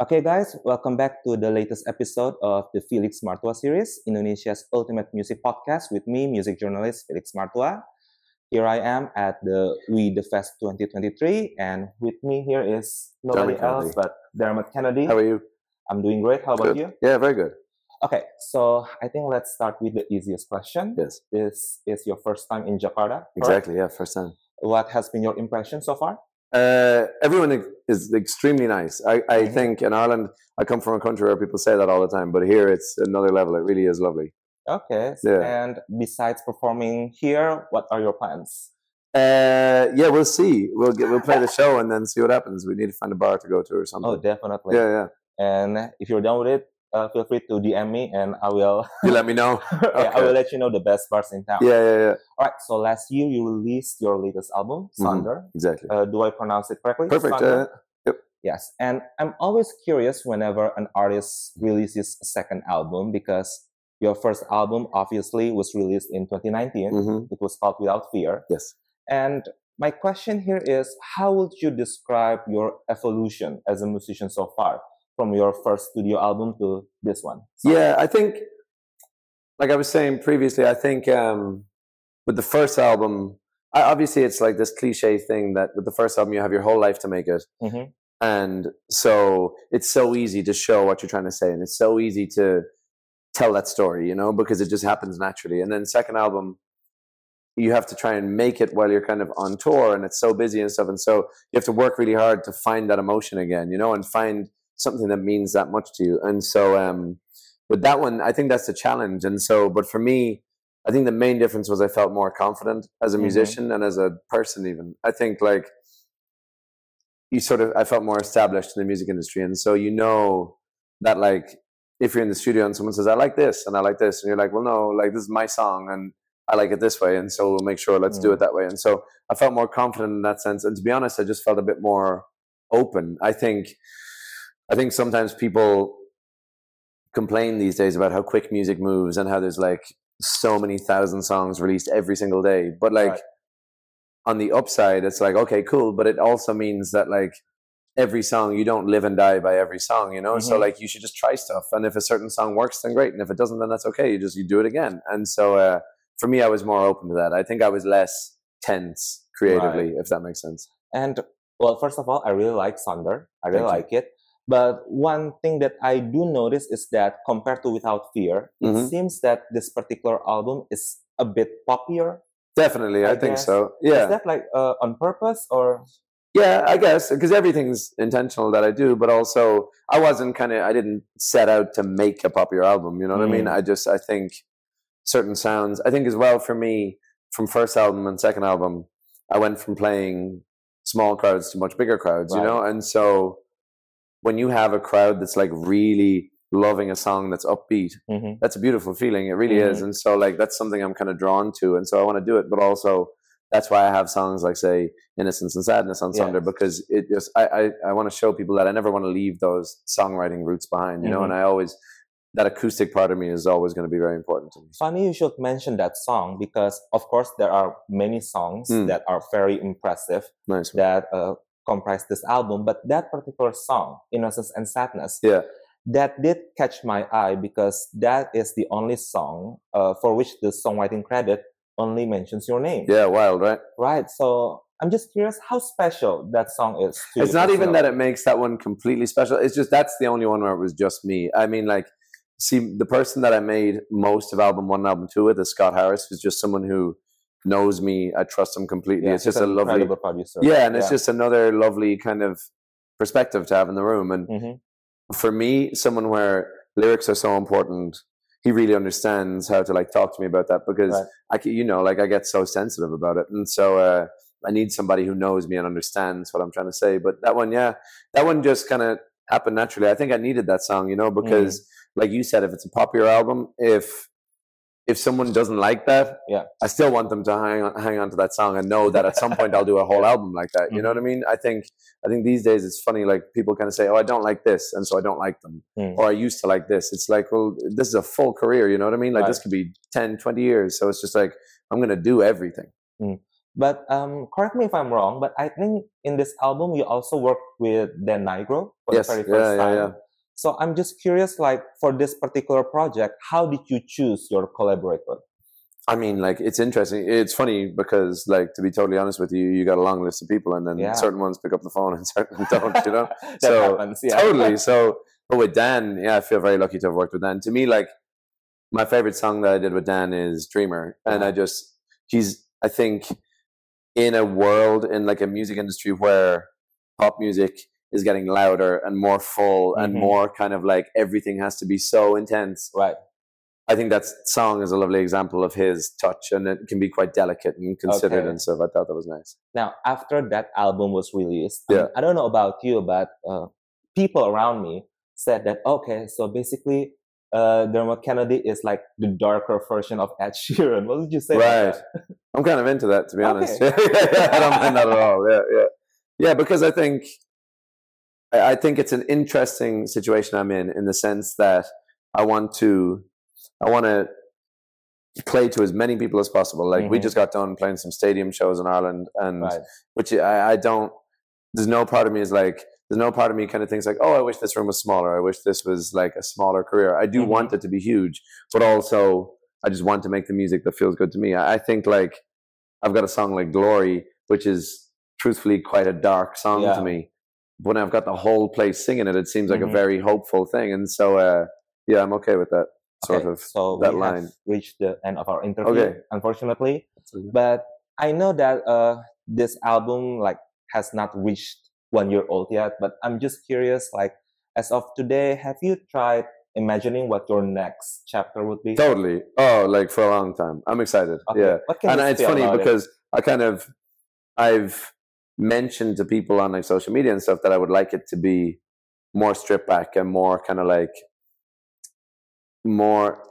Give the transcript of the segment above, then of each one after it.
Okay, guys, welcome back to the latest episode of the Felix Martua series, Indonesia's ultimate music podcast with me, music journalist Felix Martua. Here I am at the We The Fest 2023, and with me here is nobody Dermot else Kennedy. but Dermot Kennedy. How are you? I'm doing great. How about Good. you? Yeah, very good. Okay, so I think let's start with the easiest question. Yes, This is your first time in Jakarta. correct? exactly. Yeah, first time. What has been your impression so far? Uh, everyone is extremely nice. I, I Mhm. think in Ireland, I come from a country where people say that all the time, but here it's another level. It really is lovely. Okay, Yeah. and besides performing here, what are your plans? Uh, yeah, we'll see. We'll get, we'll play the show and then see what happens. We need to find a bar to go to or something. Oh, definitely. yeah, yeah. And if you're done with it, uh, feel free to DM me and I will You let me know. yeah, I will let you know the best bars in town. Yeah, yeah, yeah. All right. So last year you released your latest album, Mhm. Exactly. Uh, do I pronounce it correctly? Perfect. Uh, Yes. And I'm always curious whenever an artist releases a second album because your first album obviously was released in 2019. mhm. It was called Without Fear. Yes. And my question here is how would you describe your evolution as a musician so far from your first studio album to this one? Yeah, I think, like I was saying previously, I think um, with the first album, I, obviously it's like this cliche thing that with the first album you have your whole life to make it, Mhm. and so it's so easy to show what you're trying to say, and it's so easy to tell that story, you know, because it just happens naturally. And then second album, you have to try and make it while you're kind of on tour, and it's so busy and stuff, and so you have to work really hard to find that emotion again, you know, and find something that means that much to you. And so um, with that one, I think that's the challenge. And so, but for me, I think the main difference was I felt more confident as a Mhm. musician and as a person. Even I think like you sort of I felt more established in the music industry, and so you know that like if you're in the studio and someone says I like this and I like this, and you're like, well, no, like this is my song and I like it this way, and so we'll make sure let's do Mm. it that way. And so I felt more confident in that sense. And to be honest, I just felt a bit more open. I think I think sometimes people complain these days about how quick music moves and how there's like so many thousand songs released every single day. But like Right. on the upside, it's like, okay, cool. But it also means that like every song, you don't live and die by every song, you know? So Mhm. like you should just try stuff. And if a certain song works, then great. And if it doesn't, then that's okay. You just, you do it again. And so uh, for me, I was more open to that. I think I was less tense creatively, if that makes sense. And well, first of all, I really like Sonder. I really Thank you. like it. But one thing that I do notice is that compared to Without Fear, it Mhm. seems that this particular album is a bit poppier. Definitely. I, I think guess. so. Yeah. Is that like uh, on purpose or? Yeah, I guess because everything's intentional that I do, but also I wasn't kind of I didn't set out to make a popular album. You know what I mean? Mm. I just I think certain sounds. I think as well for me from first album and second album, I went from playing small crowds to much bigger crowds. You know, and so when you have a crowd that's like really loving a song that's upbeat, Mhm. that's a beautiful feeling. It really is. Mhm. And so like that's something I'm kind of drawn to. And so I want to do it. But also that's why I have songs like say Innocence and Sadness on Sonder Yes. because it just I, I, I want to show people that I never want to leave those songwriting roots behind, you know, Mm-hmm. and I always that acoustic part of me is always going to be very important to me. Funny you should mention that song because, of course, there are many songs Mm. that are very impressive Nice. that uh, comprise this album. But that particular song, Innocence and Sadness, Yeah. that did catch my eye because that is the only song uh, for which the songwriting credit only mentions your name. Yeah, wild, right? Right. So I'm just curious how special that song is. To It's not even that it makes that one completely special. It's just that's the only one where it was just me. I mean, like, see, the person that I made most of album one and album two with is Scott Harris, who's just someone who knows me. I trust him completely. Yeah, it's just a lovely, producer. yeah, and it's just another lovely kind of perspective to have in the room. And Mhm. for me, someone where lyrics are so important, he really understands how to like talk to me about that because Right. I, you know, like I get so sensitive about it, and so uh, I need somebody who knows me and understands what I'm trying to say. But that one, yeah, that one just kind of happened naturally. I think I needed that song, you know, because like you said, if it's a popular album, if if someone doesn't like that, Yeah. I still want them to hang on, hang on to that song and know that at some point I'll do a whole album like that. You know what I mean? I think I think these days it's funny. Like people kind of say, "Oh, I don't like this," and so I don't like them, Mm. or I used to like this. It's like, well, this is a full career. You know what I mean? Like this could be 10, 20 years. So it's just like I'm gonna do everything. But um, correct me if I'm wrong, but I think in this album you also worked with Dan Nigro for Yes, the very first yeah, time. yeah. So I'm just curious, like for this particular project, how did you choose your collaborator? I mean, like it's interesting. It's funny because, like, to be totally honest with you, you got a long list of people, and then Yeah. certain ones pick up the phone and certain don't. You know, So, happens, yeah. totally. So, but with Dan, yeah, I feel very lucky to have worked with Dan. To me, like, my favorite song that I did with Dan is "Dreamer," and I uh-huh. just he's. I think in a world in like a music industry where pop music is getting louder and more full and Mhm. more kind of like everything has to be so intense right. I think that song is a lovely example of his touch, and it can be quite delicate and considered Okay. and stuff. I thought that was nice. Now, after that album was released, Yeah. I don't know about you, but uh, people around me said that okay, so basically, uh, Dermot Kennedy is like the darker version of Ed Sheeran. What did you say? Right. I'm kind of into that, to be honest. I don't mind that at all. Yeah, yeah, yeah. Because I think, I I think it's an interesting situation I'm in, in the sense that I want to, I want to play to as many people as possible. Like we Mhm. just got done playing some stadium shows in Ireland, and Right. which I, I don't. There's no part of me is like. There's no part of me kind of thinks like, oh, I wish this room was smaller. I wish this was like a smaller career. I do Mhm. want it to be huge, but also I just want to make the music that feels good to me. I, I think like I've got a song like Glory, which is truthfully quite a dark song Yeah. to me. When I've got the whole place singing it, it seems like Mhm. a very hopeful thing. And so, uh, yeah, I'm okay with that sort Okay, of. so that we line. have reached the end of our interview, Okay. unfortunately. But I know that uh, this album like has not reached one year old yet. But I'm just curious, like as of today, have you tried imagining what your next chapter would be? Totally. Oh, like for a long time. I'm excited. Okay, Yeah. And it's funny about it? because I kind of I've mentioned to people on like social media and stuff that I would like it to be more stripped back and more kind of like more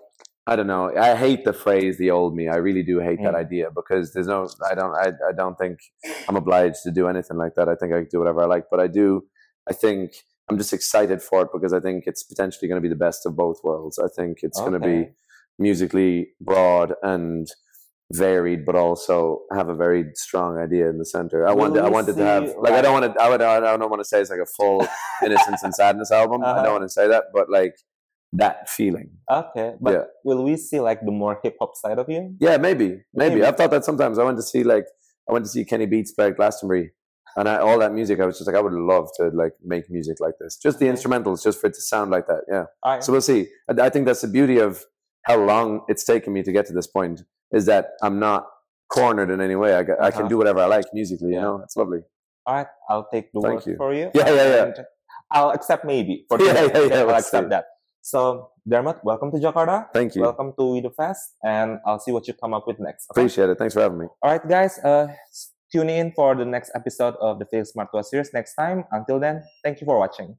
I don't know. I hate the phrase "the old me." I really do hate that Mm. idea because there's no. I don't. I, I don't think I'm obliged to do anything like that. I think I can do whatever I like. But I do. I think I'm just excited for it because I think it's potentially going to be the best of both worlds. I think it's going to be musically broad and varied, but also have a very strong idea in the center. I wanted, I wanted to have see, like I don't want to, I would, I don't want to say it's like a full innocence and sadness album. I Uh-huh. don't want to say that, but like that feeling. Okay, but Yeah. will we see like the more hip hop side of you? Yeah, maybe, maybe. Maybe. I've thought that sometimes. I went to see like I went to see Kenny Beats at Glastonbury, and I, all that music. I was just like, I would love to like make music like this. Just the Okay. instrumentals, just for it to sound like that. Yeah. Right. So we'll see. I, I think that's the beauty of how long it's taken me to get to this point is that I'm not cornered in any way. I, I can Uh-huh. do whatever I like musically. Yeah. You know, it's lovely. All right, I'll take the Thank word you. for you. Yeah, yeah, yeah. I'll accept maybe. For Yeah, yeah, yeah, I'll accept see. that. So, Dermot, welcome to Jakarta. Thank you. Welcome to We the Fest, and I'll see what you come up with next. okay? Appreciate it. Thanks for having me. All right, guys. Uh, tune in for the next episode of the Felix Martua series next time. Until then, thank you for watching.